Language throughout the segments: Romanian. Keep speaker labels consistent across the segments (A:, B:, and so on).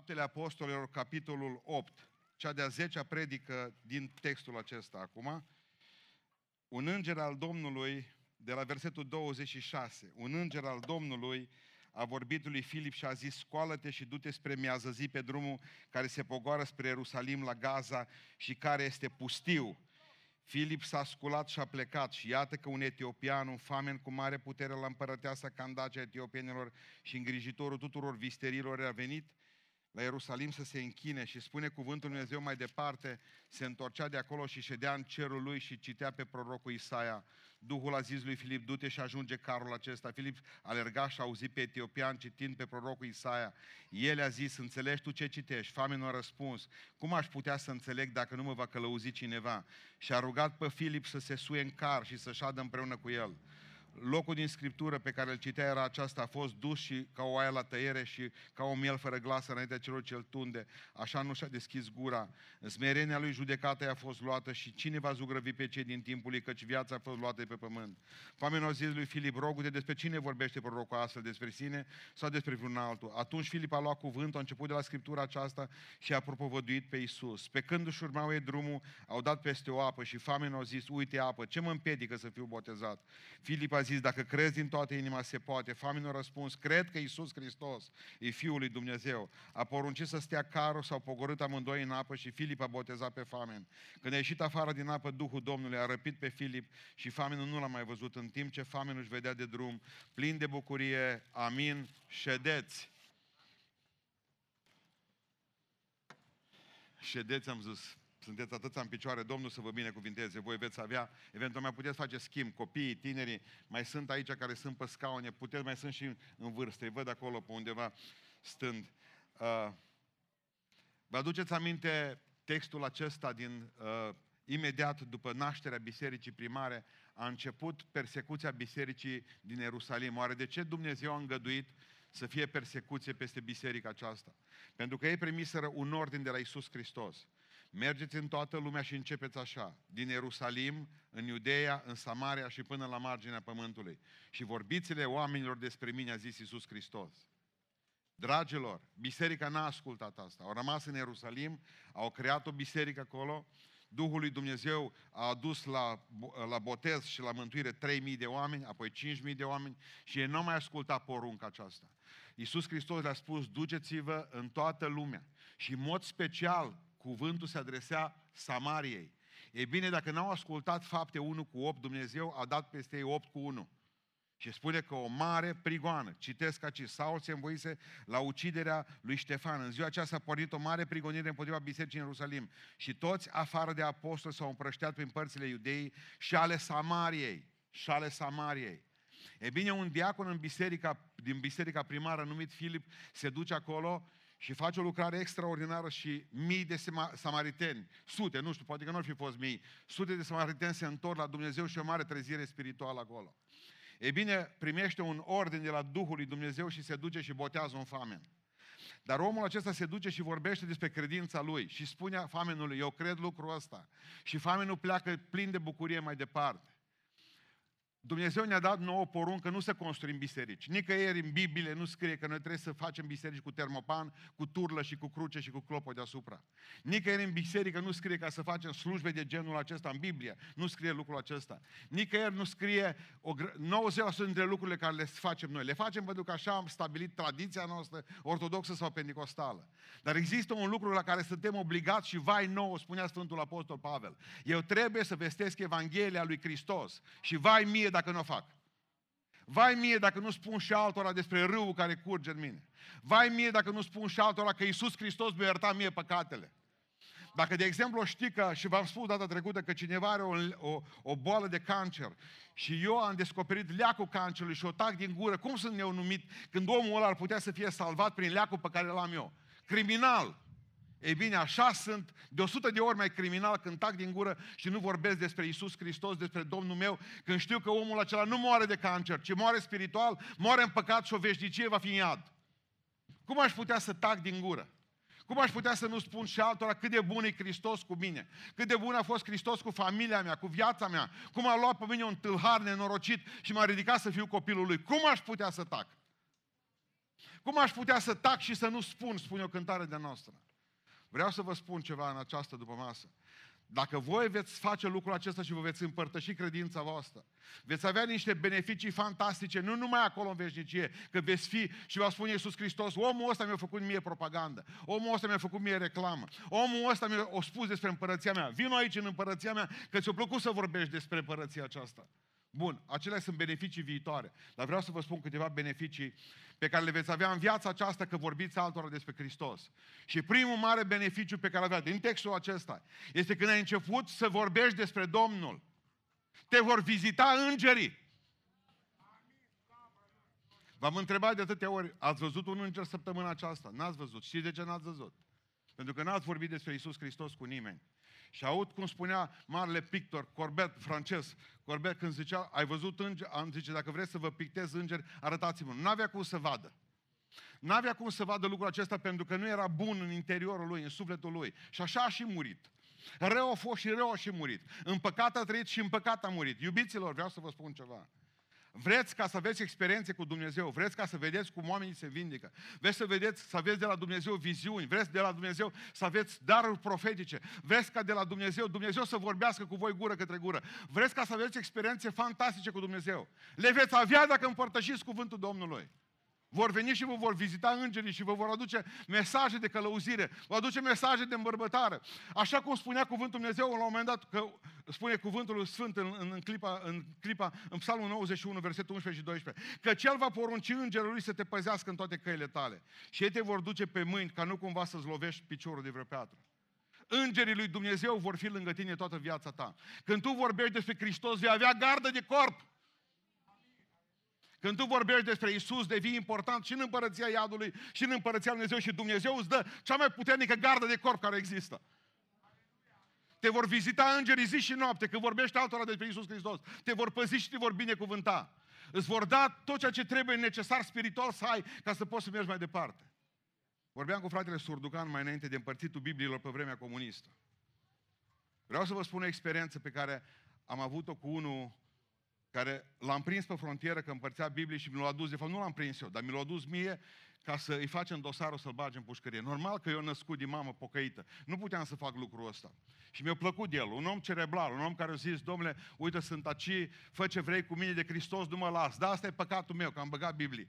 A: Faptele Apostolilor, capitolul 8, cea de-a zecea predică din textul acesta acum. Un înger al Domnului, de la versetul 26, un înger al Domnului a vorbit lui Filip și a zis, scoală-te și du-te spre miază zi pe drumul care se pogoară spre Ierusalim la Gaza și care este pustiu. Filip s-a sculat și a plecat și iată că un etiopian, un famen cu mare putere la împărăteasa Candacea etiopienilor și îngrijitorul tuturor visterilor a venit la Ierusalim să se închine și spune cuvântul Lui Dumnezeu mai departe, se întorcea de acolo și ședea în cerul lui și citea pe prorocul Isaia. Duhul a zis lui Filip, du-te și ajunge carul acesta. Filip alerga și a auzit pe etiopian citind pe prorocul Isaia. El a zis, înțelegi tu ce citești? Famenul a răspuns, cum aș putea să înțeleg dacă nu mă va călăuzi cineva? Și a rugat pe Filip să se suie în car și să șadă împreună cu el locul din Scriptură pe care îl citea era aceasta, a fost dus și ca o aia la tăiere și ca o miel fără glas înaintea celor ce tunde. Așa nu și-a deschis gura. În smerenia lui judecata a fost luată și cine va zugrăvi pe cei din timpul lui, căci viața a fost luată pe pământ. Pamenul a zis lui Filip, rogute despre cine vorbește prorocul astfel, despre sine sau despre vreun altul. Atunci Filip a luat cuvântul, a început de la Scriptura aceasta și a propovăduit pe Isus. Pe când își urmau ei drumul, au dat peste o apă și famenul a zis, uite apă, ce mă împiedică să fiu botezat? Filip a zis, dacă crezi din toată inima, se poate. Famenul a răspuns, cred că Iisus Hristos e Fiul lui Dumnezeu. A poruncit să stea carul, s-au pogorât amândoi în apă și Filip a botezat pe famen. Când a ieșit afară din apă, Duhul Domnului a răpit pe Filip și famenul nu l-a mai văzut, în timp ce famenul își vedea de drum, plin de bucurie, amin, ședeți. Ședeți, am zis, sunteți atâția în picioare, Domnul să vă binecuvinteze, voi veți avea, eventual mai puteți face schimb, copiii, tinerii, mai sunt aici care sunt pe scaune, puteți, mai sunt și în vârstă, îi văd acolo pe undeva stând. Uh, vă aduceți aminte textul acesta din uh, imediat după nașterea bisericii primare, a început persecuția bisericii din Ierusalim. Oare de ce Dumnezeu a îngăduit să fie persecuție peste biserica aceasta? Pentru că ei primiseră un ordin de la Isus Hristos. Mergeți în toată lumea și începeți așa, din Ierusalim, în Iudeea, în Samaria și până la marginea pământului. Și vorbiți-le oamenilor despre mine, a zis Iisus Hristos. Dragilor, biserica n-a ascultat asta. Au rămas în Ierusalim, au creat o biserică acolo, Duhul lui Dumnezeu a adus la, la botez și la mântuire 3.000 de oameni, apoi 5.000 de oameni și ei nu au mai ascultat porunca aceasta. Iisus Hristos le-a spus, duceți-vă în toată lumea și în mod special cuvântul se adresea Samariei. E bine, dacă n-au ascultat fapte 1 cu 8, Dumnezeu a dat peste ei 8 cu 1. Și spune că o mare prigoană, citesc aici, Saul se învoise la uciderea lui Ștefan. În ziua aceea s-a pornit o mare prigonire împotriva bisericii în Ierusalim. Și toți, afară de apostoli, s-au împrășteat prin părțile iudei și ale Samariei. Și ale Samariei. E bine, un diacon în biserica, din biserica primară numit Filip se duce acolo și face o lucrare extraordinară și mii de samariteni, sute, nu știu, poate că nu ar fi fost mii, sute de samariteni se întorc la Dumnezeu și o mare trezire spirituală acolo. E bine, primește un ordin de la Duhul lui Dumnezeu și se duce și botează un famen. Dar omul acesta se duce și vorbește despre credința lui și spune famenului, eu cred lucrul ăsta. Și famenul pleacă plin de bucurie mai departe. Dumnezeu ne-a dat nouă poruncă nu să construim biserici. Nicăieri în Biblie nu scrie că noi trebuie să facem biserici cu termopan, cu turlă și cu cruce și cu clopot deasupra. Nicăieri în biserică nu scrie ca să facem slujbe de genul acesta în Biblie. Nu scrie lucrul acesta. Nicăieri nu scrie o, 90% dintre lucrurile care le facem noi. Le facem pentru că așa am stabilit tradiția noastră ortodoxă sau pentecostală. Dar există un lucru la care suntem obligați și vai nouă, spunea Sfântul Apostol Pavel. Eu trebuie să vestesc Evanghelia lui Hristos și vai mie dacă nu o fac. Vai mie dacă nu spun și altora despre râul care curge în mine. Vai mie dacă nu spun și altora că Iisus Hristos mi-a iertat mie păcatele. Dacă, de exemplu, știi că, și v-am spus data trecută, că cineva are o, o, o boală de cancer și eu am descoperit leacul cancerului și o tac din gură, cum sunt eu numit când omul ăla ar putea să fie salvat prin leacul pe care l-am eu? Criminal. Ei bine, așa sunt de 100 de ori mai criminal când tac din gură și nu vorbesc despre Isus Hristos, despre Domnul meu, când știu că omul acela nu moare de cancer, ci moare spiritual, moare în păcat și o veșnicie va fi în iad. Cum aș putea să tac din gură? Cum aș putea să nu spun și altora cât de bun e Hristos cu mine? Cât de bun a fost Hristos cu familia mea, cu viața mea? Cum a luat pe mine un tâlhar nenorocit și m-a ridicat să fiu copilul lui? Cum aș putea să tac? Cum aș putea să tac și să nu spun, spune o cântare de noastră. Vreau să vă spun ceva în această după masă. Dacă voi veți face lucrul acesta și vă veți împărtăși credința voastră, veți avea niște beneficii fantastice, nu numai acolo în veșnicie, că veți fi și va spune Iisus Hristos, omul ăsta mi-a făcut mie propagandă, omul ăsta mi-a făcut mie reclamă, omul ăsta mi-a spus despre împărăția mea, vino aici în împărăția mea, că ți-a plăcut să vorbești despre împărăția aceasta. Bun, acelea sunt beneficii viitoare, dar vreau să vă spun câteva beneficii pe care le veți avea în viața aceasta că vorbiți altora despre Hristos. Și primul mare beneficiu pe care avea din textul acesta este când ai început să vorbești despre Domnul. Te vor vizita îngerii. V-am întrebat de atâtea ori, ați văzut un înger săptămâna aceasta? N-ați văzut. Știți de ce n-ați văzut? Pentru că n-ați vorbit despre Isus Hristos cu nimeni. Și aud cum spunea marele pictor, Corbet, francez, Corbet când zicea, ai văzut îngeri, am zice, dacă vreți să vă pictez îngeri, arătați-mă. Nu avea cum să vadă. Nu avea cum să vadă lucrul acesta pentru că nu era bun în interiorul lui, în sufletul lui. Și așa a și murit. Rău a fost și rău a și murit. În păcat a trăit și în păcat a murit. Iubiților, vreau să vă spun ceva. Vreți ca să aveți experiențe cu Dumnezeu, vreți ca să vedeți cum oamenii se vindecă, vreți să vedeți, să aveți de la Dumnezeu viziuni, vreți de la Dumnezeu să aveți daruri profetice, vreți ca de la Dumnezeu, Dumnezeu să vorbească cu voi gură către gură, vreți ca să aveți experiențe fantastice cu Dumnezeu. Le veți avea dacă împărtășiți cuvântul Domnului. Vor veni și vă vor vizita îngerii și vă vor aduce mesaje de călăuzire, vă aduce mesaje de îmbărbătare. Așa cum spunea cuvântul Dumnezeu la un moment dat, că spune cuvântul Sfânt în, în, clipa, în clipa, în Psalmul 91, versetul 11 și 12, că Cel va porunci îngerului să te păzească în toate căile tale și ei te vor duce pe mâini ca nu cumva să-ți lovești piciorul de vreo piatră. Îngerii lui Dumnezeu vor fi lângă tine toată viața ta. Când tu vorbești despre Hristos, vei avea gardă de corp. Când tu vorbești despre Isus, devii important și în împărăția iadului, și în împărăția Lui Dumnezeu și Dumnezeu îți dă cea mai puternică gardă de corp care există. Te vor vizita îngerii zi și noapte, când vorbești altora despre Isus Hristos. Te vor păzi și te vor binecuvânta. Îți vor da tot ceea ce trebuie necesar spiritual să ai ca să poți să mergi mai departe. Vorbeam cu fratele Surducan mai înainte de împărțitul Bibliilor pe vremea comunistă. Vreau să vă spun o experiență pe care am avut-o cu unul care l-am prins pe frontieră că împărțea Biblie și mi l-a adus, de fapt nu l-am prins eu, dar mi l-a adus mie ca să îi facem dosarul să-l bage în pușcărie. Normal că eu născut din mamă pocăită. Nu puteam să fac lucrul ăsta. Și mi-a plăcut de el, un om cerebral, un om care a zis, domnule, uite, sunt aici, fă ce vrei cu mine de Hristos, nu mă las. Da, asta e păcatul meu, că am băgat Biblie.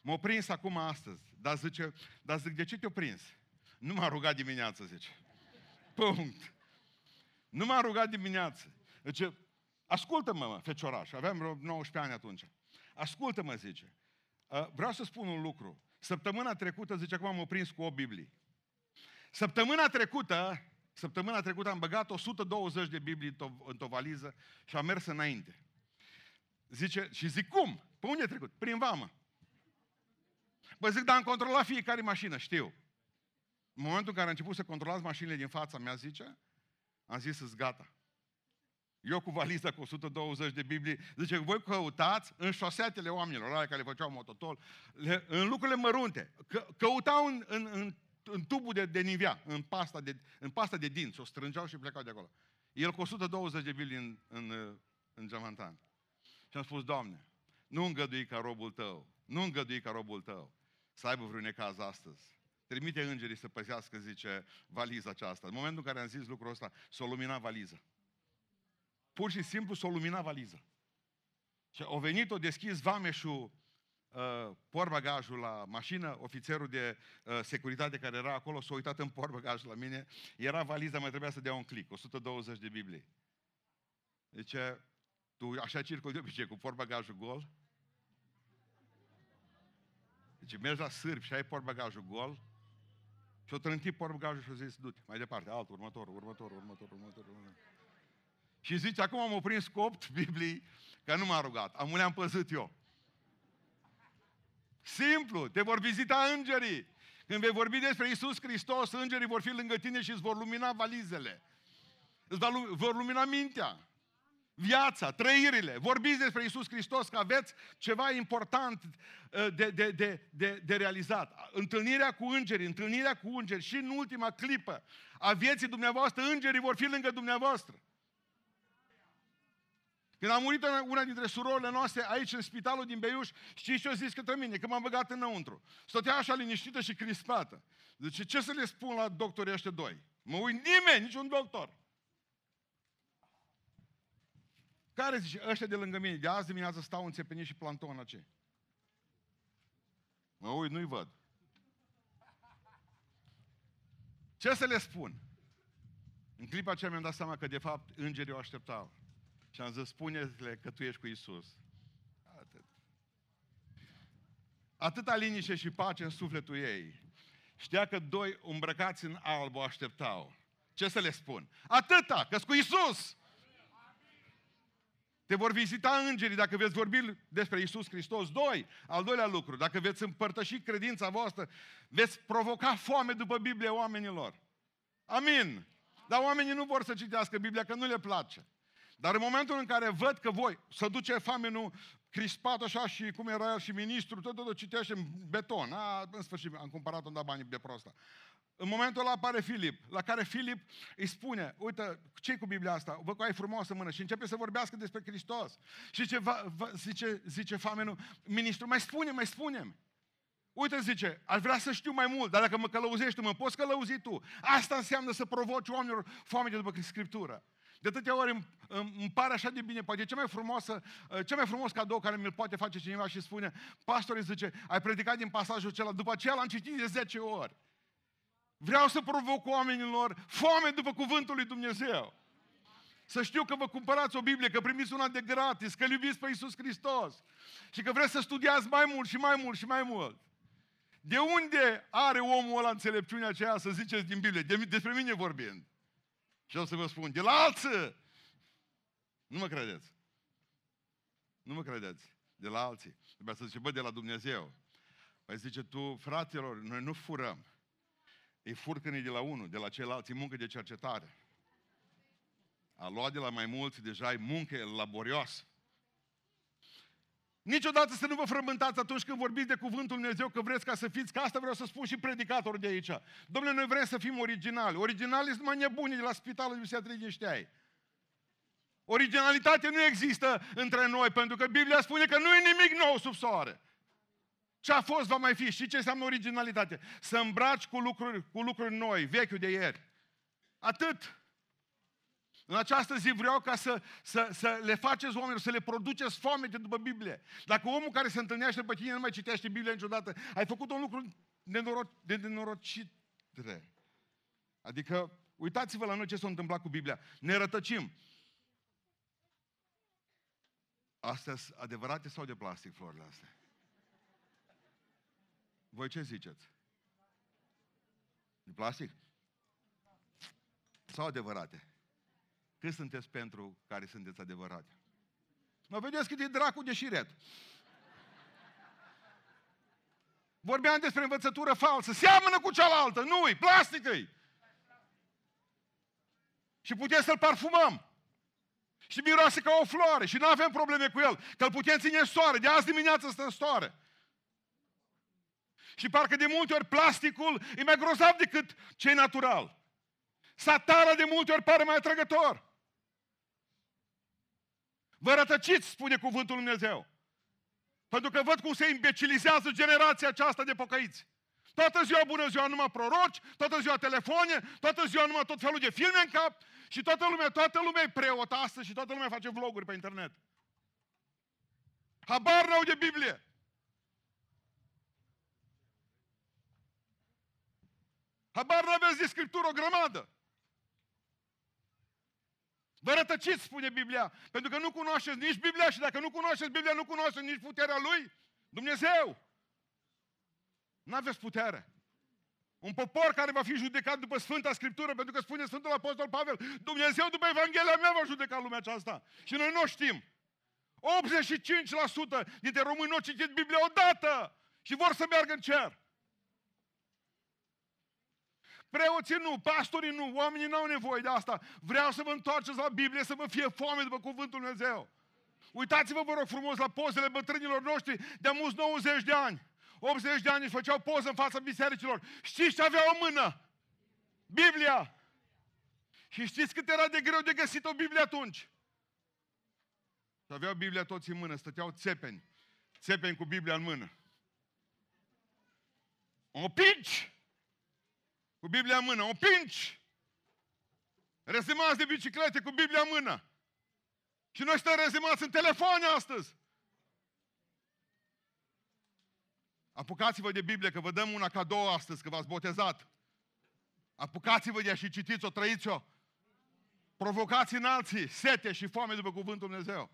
A: M-a prins acum astăzi, dar zice, dar zic, de ce te-a prins? Nu m-a rugat dimineață, zice. Punct. Nu m-a rugat dimineață. Zice, Ascultă-mă, mă, fecioraș, aveam vreo 19 ani atunci. Ascultă-mă, zice. Vreau să spun un lucru. Săptămâna trecută, zice, acum am prins cu o Biblie. Săptămâna trecută, săptămâna trecută am băgat 120 de Biblii într-o valiză și am mers înainte. Zice, și zic, cum? Pe unde a trecut? Prin vamă. Bă, zic, dar am controlat fiecare mașină, știu. În momentul în care am început să controlați mașinile din fața mea, zice, am zis, să gata. Eu cu valiza cu 120 de Biblie, zice, voi căutați în șosetele oamenilor, alea care făceau mototol, le, în lucrurile mărunte. Că, căutau în, în, în, în tubul de, de nivea, în pasta de, în pasta de dinți, o strângeau și plecau de acolo. El cu 120 de Biblie în, în, în geamantan. Și am spus, Doamne, nu îngădui ca robul tău, nu îngădui ca robul tău să aibă vreun necaz astăzi. Trimite îngerii să păzească, zice, valiza aceasta. În momentul în care am zis lucrul ăsta, s-a luminat valiza pur și simplu s-a luminat valiza. Și au venit, o deschis vameșul uh, porbagajul la mașină, ofițerul de uh, securitate care era acolo s-a uitat în porbagajul la mine, era valiza, mai trebuia să dea un click, 120 de Biblie. Deci, tu așa circul de obicei, cu porbagajul gol? Deci mergi la sârbi și ai porbagajul gol și o trântit porbagajul și o zis, du-te, mai departe, altul, următorul, următorul, următorul, următorul. următorul. Și zice, acum am prins cu opt Biblii, că nu m-a rugat. Am le-am păzit eu. Simplu, te vor vizita îngerii. Când vei vorbi despre Isus Hristos, îngerii vor fi lângă tine și îți vor lumina valizele. Îți vor lumina mintea, viața, trăirile. Vorbiți despre Isus Hristos că aveți ceva important uh, de, de, de, de, de realizat. Întâlnirea cu îngeri, întâlnirea cu îngeri și în ultima clipă a vieții dumneavoastră, îngerii vor fi lângă dumneavoastră. Când a murit una dintre surorile noastre aici în spitalul din Beiuș, știți ce a zis către mine? Că m-am băgat înăuntru. Stătea așa liniștită și crispată. Zice, ce să le spun la doctorii ăștia doi? Mă uit nimeni, niciun doctor. Care zice, ăștia de lângă mine, de azi dimineață stau în țepenie și planton ce? Mă uit, nu-i văd. Ce să le spun? În clipa aceea mi-am dat seama că de fapt îngerii o așteptau. Și am zis, spune-le că tu ești cu Isus. Atât. Atâta liniște și pace în sufletul ei. Știa că doi îmbrăcați în alb o așteptau. Ce să le spun? Atâta, că cu Isus. Te vor vizita îngerii dacă veți vorbi despre Isus Hristos. Doi, al doilea lucru, dacă veți împărtăși credința voastră, veți provoca foame după Biblie oamenilor. Amin. Dar oamenii nu vor să citească Biblia, că nu le place. Dar în momentul în care văd că voi să duce famenul crispat așa și cum era el și ministru, tot, tot, tot citește în beton. A, în sfârșit, am cumpărat, un dat bani de prosta. În momentul ăla apare Filip, la care Filip îi spune, uite, ce cu Biblia asta? Vă că ai frumoasă mână și începe să vorbească despre Hristos. Și ce va, va, zice, zice famenul, ministru, mai spune, mai spune Uite, zice, aș vrea să știu mai mult, dar dacă mă călăuzești mă poți călăuzi tu. Asta înseamnă să provoci oamenilor foame de după Scriptură. De atâtea ori îmi, îmi pare așa de bine, poate cea mai frumoasă, cea mai frumos cadou care mi-l poate face cineva și spune, pastorii zice, ai predicat din pasajul acela, după aceea l-am citit de 10 ori. Vreau să provoc oamenilor foame după cuvântul lui Dumnezeu. Să știu că vă cumpărați o Biblie, că primiți una de gratis, că iubiți pe Iisus Hristos și că vreți să studiați mai mult și mai mult și mai mult. De unde are omul ăla înțelepciunea aceea să ziceți din Biblie? De, despre mine vorbind. Și o să vă spun, de la alții. Nu mă credeți. Nu mă credeți. De la alții. Trebuie să zice, bă, de la Dumnezeu. Păi zice, tu, fratelor, noi nu furăm. Ei fur când e de la unul, de la ceilalți, e muncă de cercetare. A luat de la mai mulți, deja e muncă laborioasă. Niciodată să nu vă frământați atunci când vorbiți de cuvântul Dumnezeu că vreți ca să fiți, că asta vreau să spun și predicatorul de aici. Domnule, noi vrem să fim originali. Originali sunt mai nebuni de la spitalul de psihiatrie din Șteai. Originalitate nu există între noi, pentru că Biblia spune că nu e nimic nou sub soare. Ce a fost va mai fi. Și ce înseamnă originalitate? Să îmbraci cu lucruri, cu lucruri noi, vechiul de ieri. Atât. În această zi vreau ca să, să, să le faceți oamenilor, să le produceți foamete după Biblie. Dacă omul care se întâlnește pe tine nu mai citește Biblia niciodată, ai făcut un lucru de nenorocire. Adică, uitați-vă la noi ce s-a întâmplat cu Biblia. Ne rătăcim. Astea sunt adevărate sau de plastic, florile astea? Voi ce ziceți? De plastic? Sau adevărate? Cât sunteți pentru care sunteți adevărate? Mă vedeți cât e dracu de șiret. Vorbeam despre învățătură falsă. Seamănă cu cealaltă. Nu-i, plastică-i. Și putem să-l parfumăm. Și miroase ca o floare. Și nu avem probleme cu el. Că îl putem ține în soare. De azi dimineață stă în soare. Și parcă de multe ori plasticul e mai grozav decât ce natural. Satana de multe ori pare mai atrăgător. Vă rătăciți, spune cuvântul Lui Dumnezeu. Pentru că văd cum se imbecilizează generația aceasta de pocăiți. Toată ziua bună ziua numai proroci, toată ziua telefoane, toată ziua numai tot felul de filme în cap și toată lumea, toată lumea e preot astăzi și toată lumea face vloguri pe internet. Habar n-au de Biblie. Habar n-aveți de Scriptură o grămadă. Vă rătăciți, spune Biblia, pentru că nu cunoașteți nici Biblia și dacă nu cunoașteți Biblia, nu cunoașteți nici puterea Lui. Dumnezeu! Nu aveți putere. Un popor care va fi judecat după Sfânta Scriptură, pentru că spune Sfântul Apostol Pavel, Dumnezeu după Evanghelia mea va judeca lumea aceasta. Și noi nu știm. 85% dintre români nu au citit Biblia odată și vor să meargă în cer. Preoții nu, pastorii nu, oamenii nu au nevoie de asta. Vreau să vă întoarceți la Biblie, să vă fie foame după Cuvântul Dumnezeu. Uitați-vă, vă rog frumos, la pozele bătrânilor noștri de amus 90 de ani. 80 de ani își făceau poză în fața bisericilor. Știți ce avea o mână? Biblia. Și știți cât era de greu de găsit o Biblie atunci? Și aveau Biblia toți în mână, stăteau țepeni. Țepeni cu Biblia în mână. O pinci! Cu Biblia în mână, o pinci! Rezimați de biciclete cu Biblia în mână. Și noi stăm rezimați în telefoane astăzi. Apucați-vă de Biblie, că vă dăm una cadou astăzi, că v-ați botezat. Apucați-vă de ea și citiți-o, trăiți-o. Provocați în alții sete și foame după cuvântul Dumnezeu.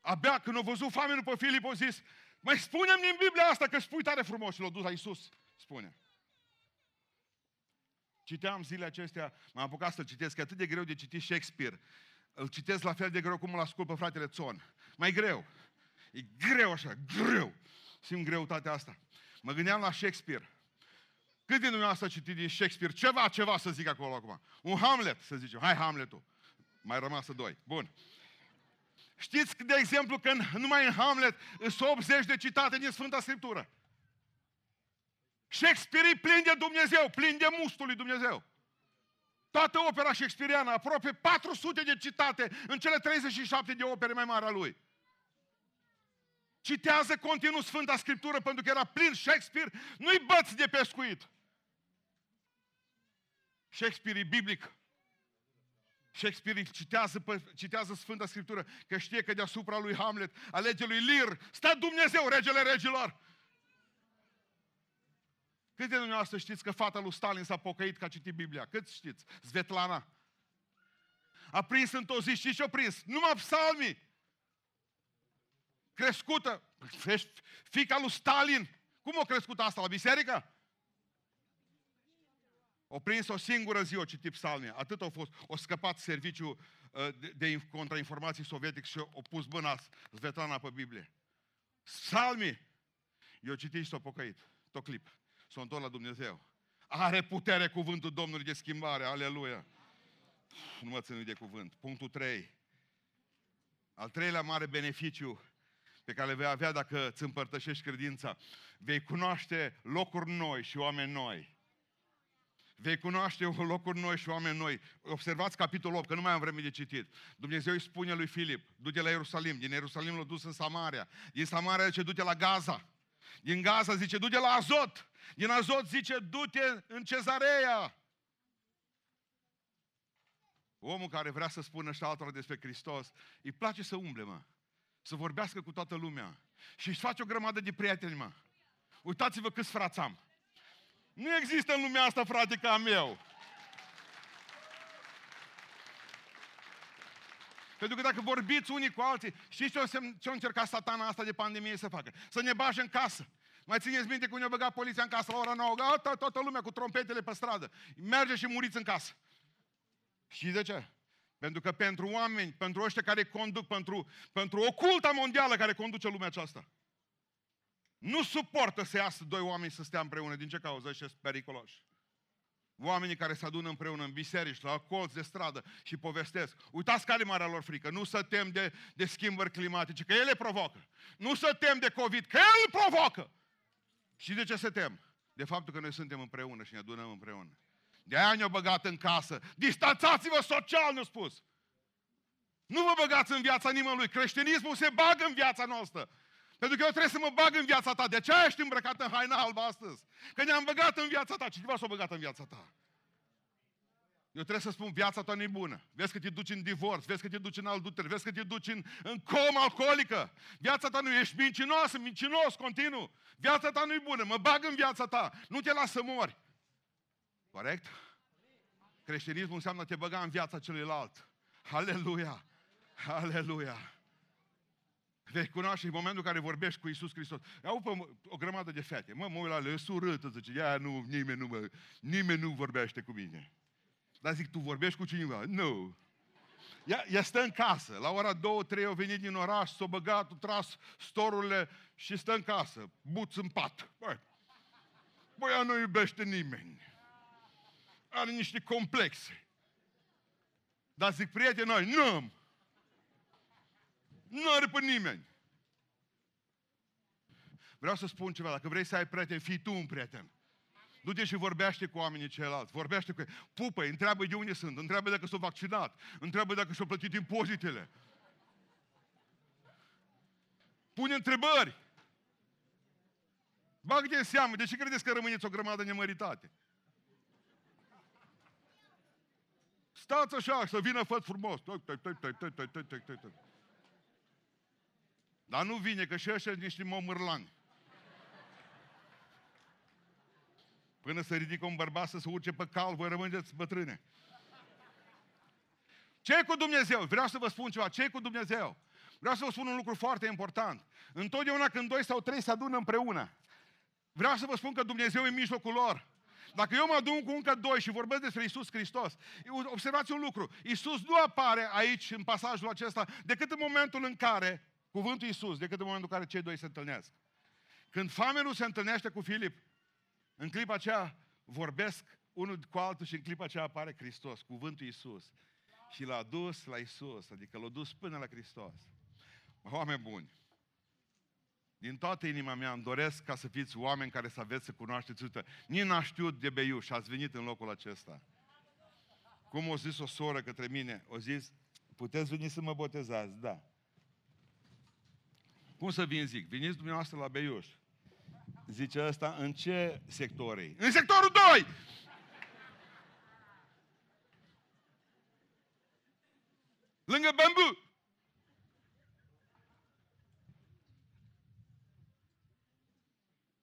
A: Abia când au văzut foame după Filip, au zis, mai spune-mi din Biblia asta că spui tare frumos și l-a dus la Iisus, spune. Citeam zilele acestea, m-am apucat să-l citesc, că e atât de greu de citit Shakespeare. Îl citesc la fel de greu cum îl ascult pe fratele Țon. Mai greu. E greu așa, greu. Simt greutatea asta. Mă gândeam la Shakespeare. Cât din dumneavoastră a citit din Shakespeare? Ceva, ceva să zic acolo acum. Un Hamlet, să zicem. Hai Hamletul. Mai rămasă doi. Bun. Știți, de exemplu, că numai în Hamlet sunt 80 de citate din Sfânta Scriptură. Shakespeare e plin de Dumnezeu, plin de mustul lui Dumnezeu. Toată opera shakespeariană, aproape 400 de citate în cele 37 de opere mai mari a lui. Citează continuu Sfânta Scriptură pentru că era plin Shakespeare, nu-i băți de pescuit. Shakespeare e biblic. Shakespeare citează, citează Sfânta Scriptură, că știe că deasupra lui Hamlet, alege lui Lear, stă Dumnezeu, regele regilor. Cât de dumneavoastră știți că fata lui Stalin s-a pocăit că a citit Biblia? Cât știți? Svetlana. A prins într-o zi, știți ce a prins? Numai psalmii. Crescută. Fica lui Stalin. Cum a crescut asta? La biserică? O prins o singură zi, o citit psalmii. Atât au fost. O scăpat serviciul uh, de, de contrainformații sovietic și o pus mâna Svetlana pe Biblie. Psalmii. Eu citit și s-o pocăit. Tot clip. S-o întors la Dumnezeu. Are putere cuvântul Domnului de schimbare. Aleluia. Nu mă țin de cuvânt. Punctul 3. Al treilea mare beneficiu pe care le vei avea dacă îți împărtășești credința. Vei cunoaște locuri noi și oameni noi. Vei cunoaște locuri noi și oameni noi. Observați capitolul 8, că nu mai am vreme de citit. Dumnezeu îi spune lui Filip, du-te la Ierusalim. Din Ierusalim l-a dus în Samaria. Din Samaria zice, du-te la Gaza. Din Gaza zice, du-te la Azot. Din Azot zice, du-te în Cezarea. Omul care vrea să spună și altora despre Hristos, îi place să umble, mă. Să vorbească cu toată lumea. Și își face o grămadă de prieteni, mă. Uitați-vă câți frați am. Nu există în lumea asta, frate, ca meu. Pentru că dacă vorbiți unii cu alții, știți ce ce a încercat satana asta de pandemie să facă? Să ne bage în casă. Mai țineți minte cum ne-a băgat poliția în casă la ora 9? Gata, toată lumea cu trompetele pe stradă. Merge și muriți în casă. Și de ce? Pentru că pentru oameni, pentru ăștia care conduc, pentru, pentru oculta mondială care conduce lumea aceasta, nu suportă să iasă doi oameni să stea împreună. Din ce cauză? Și sunt periculoși. Oamenii care se adună împreună în biserici, la colț de stradă și povestesc. Uitați care marea lor frică. Nu să tem de, de schimbări climatice, că ele provocă. Nu să tem de COVID, că el provocă. Și de ce se tem? De faptul că noi suntem împreună și ne adunăm împreună. De aia ne-au băgat în casă. Distanțați-vă social, nu spus. Nu vă băgați în viața nimănui. Creștinismul se bagă în viața noastră. Pentru că eu trebuie să mă bag în viața ta. De ce ești îmbrăcat în haina albă astăzi? Că ne-am băgat în viața ta. Cineva s-a băgat în viața ta. Eu trebuie să spun, viața ta nu e bună. Vezi că te duci în divorț, vezi că te duci în adulter, vezi că te duci în, în comă alcoolică. Viața ta nu ești mincinos, mincinos, continuu. Viața ta nu e bună, mă bag în viața ta, nu te las să mori. Corect? Creștinismul înseamnă te băga în viața celuilalt. Aleluia! Aleluia! Vei cunoaște în momentul în care vorbești cu Isus Hristos. Au pe o grămadă de fete. Mă, mă uit la le surâtă, zice, ia, nu, nimeni nu, mă, nimeni nu vorbește cu mine. Dar zic, tu vorbești cu cineva? Nu. Ea, ea stă în casă. La ora două, trei au venit din oraș, s-au băgat, au tras storurile și stă în casă. Buț în pat. Băi, băi ea nu iubește nimeni. Are niște complexe. Dar zic, prieteni, noi, nu nu are pe nimeni. Vreau să spun ceva, dacă vrei să ai prieten, fii tu un prieten. Du-te și vorbește cu oamenii ceilalți, vorbește cu ei. Pupă întreabă de unde sunt, întreabă dacă s-au vaccinat, întreabă dacă și-au plătit impozitele. pune întrebări. Bagă-te în seamă, de ce credeți că rămâneți o grămadă nemăritate? Stați așa, să vină făt frumos. Dar nu vine, că și ăștia niște momârlani. Până să ridică un bărbat să se urce pe cal, voi rămâneți bătrâne. ce cu Dumnezeu? Vreau să vă spun ceva. ce cu Dumnezeu? Vreau să vă spun un lucru foarte important. Întotdeauna când doi sau trei se adună împreună, vreau să vă spun că Dumnezeu e în mijlocul lor. Dacă eu mă adun cu încă doi și vorbesc despre Isus Hristos, observați un lucru. Isus nu apare aici, în pasajul acesta, decât în momentul în care, cuvântul Isus, decât în momentul în care cei doi se întâlnesc. Când famenul se întâlnește cu Filip, în clipa aceea vorbesc unul cu altul și în clipa aceea apare Hristos, cuvântul Isus. Și l-a dus la Isus, adică l-a dus până la Hristos. Oameni buni, din toată inima mea îmi doresc ca să fiți oameni care să aveți să cunoașteți. Uite, nici n-a știut de beiuș și ați venit în locul acesta. Cum o zis o soră către mine? O zis, puteți veni să mă botezați? Da. Cum să vin zic? Veniți dumneavoastră la Beiuș. Zice ăsta, în ce sector e? În sectorul 2! Lângă bambu.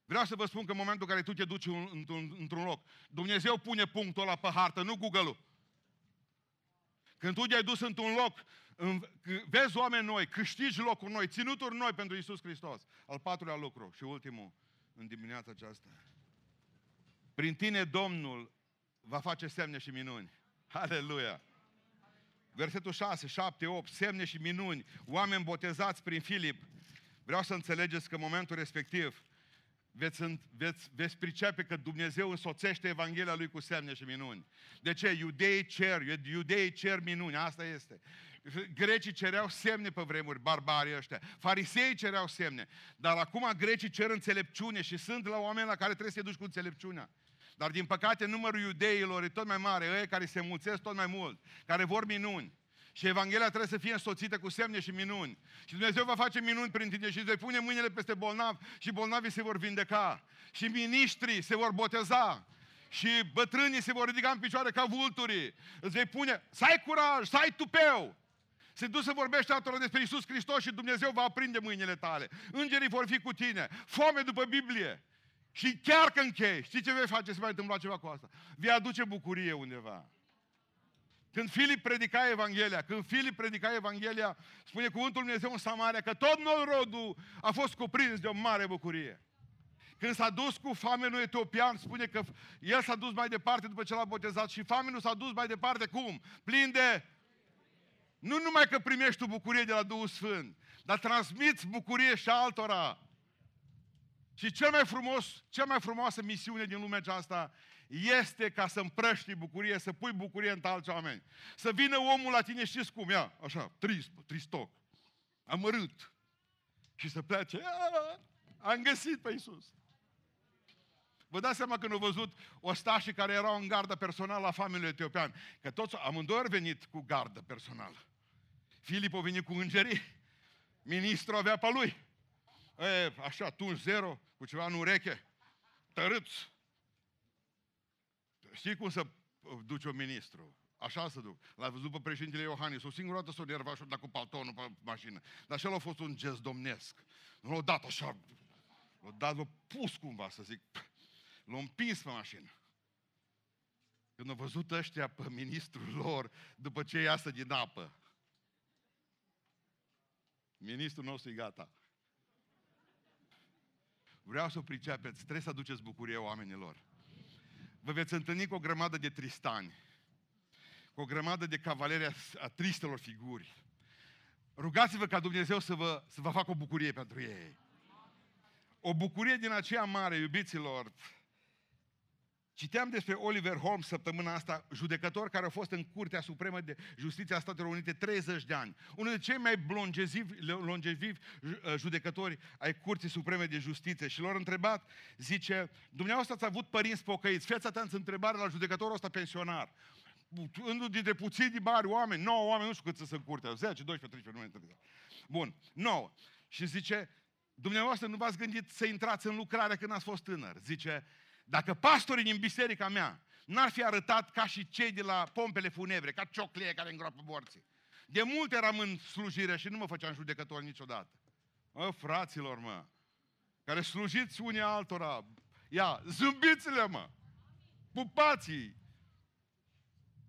A: Vreau să vă spun că în momentul în care tu te duci într-un, într-un loc, Dumnezeu pune punctul ăla pe hartă, nu Google-ul. Când tu te-ai dus într-un loc, vezi oameni noi, câștigi locuri noi, ținuturi noi pentru Isus Hristos. Al patrulea lucru și ultimul în dimineața aceasta. Prin tine Domnul va face semne și minuni. Aleluia! Versetul 6, 7, 8, semne și minuni, oameni botezați prin Filip. Vreau să înțelegeți că în momentul respectiv veți, veți, veți pricepe că Dumnezeu însoțește Evanghelia Lui cu semne și minuni. De ce? Iudeii cer, iudeii cer minuni, asta este. Grecii cereau semne pe vremuri, barbarii ăștia. Farisei cereau semne. Dar acum grecii cer înțelepciune și sunt la oameni la care trebuie să-i duci cu înțelepciunea. Dar din păcate numărul iudeilor e tot mai mare, ei care se mulțesc tot mai mult, care vor minuni. Și Evanghelia trebuie să fie însoțită cu semne și minuni. Și Dumnezeu va face minuni prin tine și îți vei pune mâinile peste bolnavi și bolnavii se vor vindeca. Și miniștrii se vor boteza. Și bătrânii se vor ridica în picioare ca vulturii. Îți vei pune, să ai curaj, să ai tupeu. Se duce să vorbește altora despre Isus Hristos și Dumnezeu va aprinde mâinile tale. Îngerii vor fi cu tine. Foame după Biblie. Și chiar că închei, știi ce vei face să mai întâmpla ceva cu asta? Vei aduce bucurie undeva. Când Filip predica Evanghelia, când Filip predica Evanghelia, spune cuvântul Dumnezeu în Samaria că tot rodul a fost cuprins de o mare bucurie. Când s-a dus cu famenul etiopian, spune că el s-a dus mai departe după ce l-a botezat și famenul s-a dus mai departe cum? Plin de... Nu numai că primești tu bucurie de la Duhul Sfânt, dar transmiți bucurie și altora. Și cel mai frumos, cea mai frumoasă misiune din lumea aceasta este ca să împrăști bucurie, să pui bucurie în alți oameni. Să vină omul la tine, știți cum, ia, așa, trist, tristoc, amărât. Și să plece, am găsit pe Iisus. Vă dați seama când au văzut ostașii care erau în gardă personală la familiei etiopian, că toți amândoi au venit cu gardă personală. Filip a venit cu îngerii, ministru avea pe lui. E, așa, tu zero, cu ceva în ureche, tărâți. Știi cum să duce un ministru? Așa să duc. L-a văzut pe președintele Iohannis. O singură dată s-o nerva și cu paltonul pe mașină. Dar și a fost un gest domnesc. Nu l-a dat așa. L-a dat, l-a pus cumva, să zic. L-a împins pe mașină. Când au văzut ăștia pe ministrul lor, după ce iasă din apă, ministrul nostru e gata. Vreau să o pricepeți, trebuie să aduceți bucurie oamenilor vă veți întâlni cu o grămadă de tristani, cu o grămadă de cavaleri a, a tristelor figuri. Rugați-vă ca Dumnezeu să vă, să vă facă o bucurie pentru ei. O bucurie din aceea mare, iubiților, Citeam despre Oliver Holmes săptămâna asta, judecător care a fost în Curtea Supremă de Justiție a Statelor Unite 30 de ani. Unul dintre cei mai longevivi, longevivi uh, judecători ai Curții Supreme de Justiție. Și l-au întrebat, zice, dumneavoastră ați avut părinți pocăiți, fiați atenți întrebare la judecătorul ăsta pensionar. Unul dintre puțini mari oameni, 9 oameni, nu știu cât să sunt în curtea, 10, 12, 13, nu mai Bun, 9. Și zice, Dumneavoastră nu v-ați gândit să intrați în lucrare când ați fost tânăr. Zice, dacă pastorii din biserica mea n-ar fi arătat ca și cei de la pompele funebre, ca cioclie care îngroapă morții. De mult eram în slujire și nu mă făceam judecător niciodată. Mă, fraților, mă, care slujiți unii altora, ia, zâmbiți-le, mă, pupați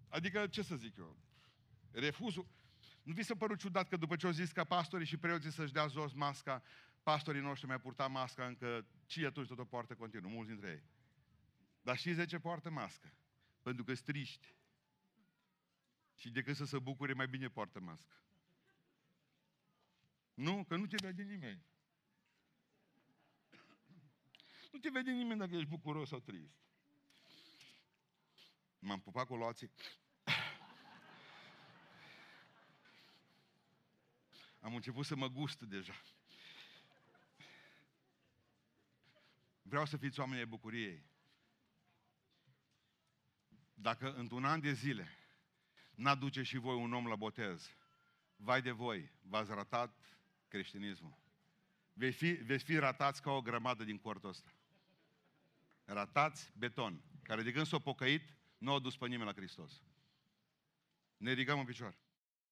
A: Adică, ce să zic eu, refuzul, nu vi se părut ciudat că după ce au zis ca pastorii și preoții să-și dea jos masca, pastorii noștri mai purta masca încă și atunci tot o poartă continuu, mulți dintre ei. Dar știți de ce poartă mască? Pentru că striști. Și decât să se bucure, mai bine poartă mască. Nu? Că nu te vede nimeni. Nu te vede nimeni dacă ești bucuros sau trist. M-am pupat cu loații. Am început să mă gust deja. Vreau să fiți oameni ai bucuriei. Dacă într-un an de zile n-aduce și voi un om la botez, vai de voi, v-ați ratat creștinismul. Veți fi, veți fi ratați ca o grămadă din cortul ăsta. Ratați beton, care de când s-a pocăit, nu a dus pe nimeni la Hristos. Ne ridicăm în picioare.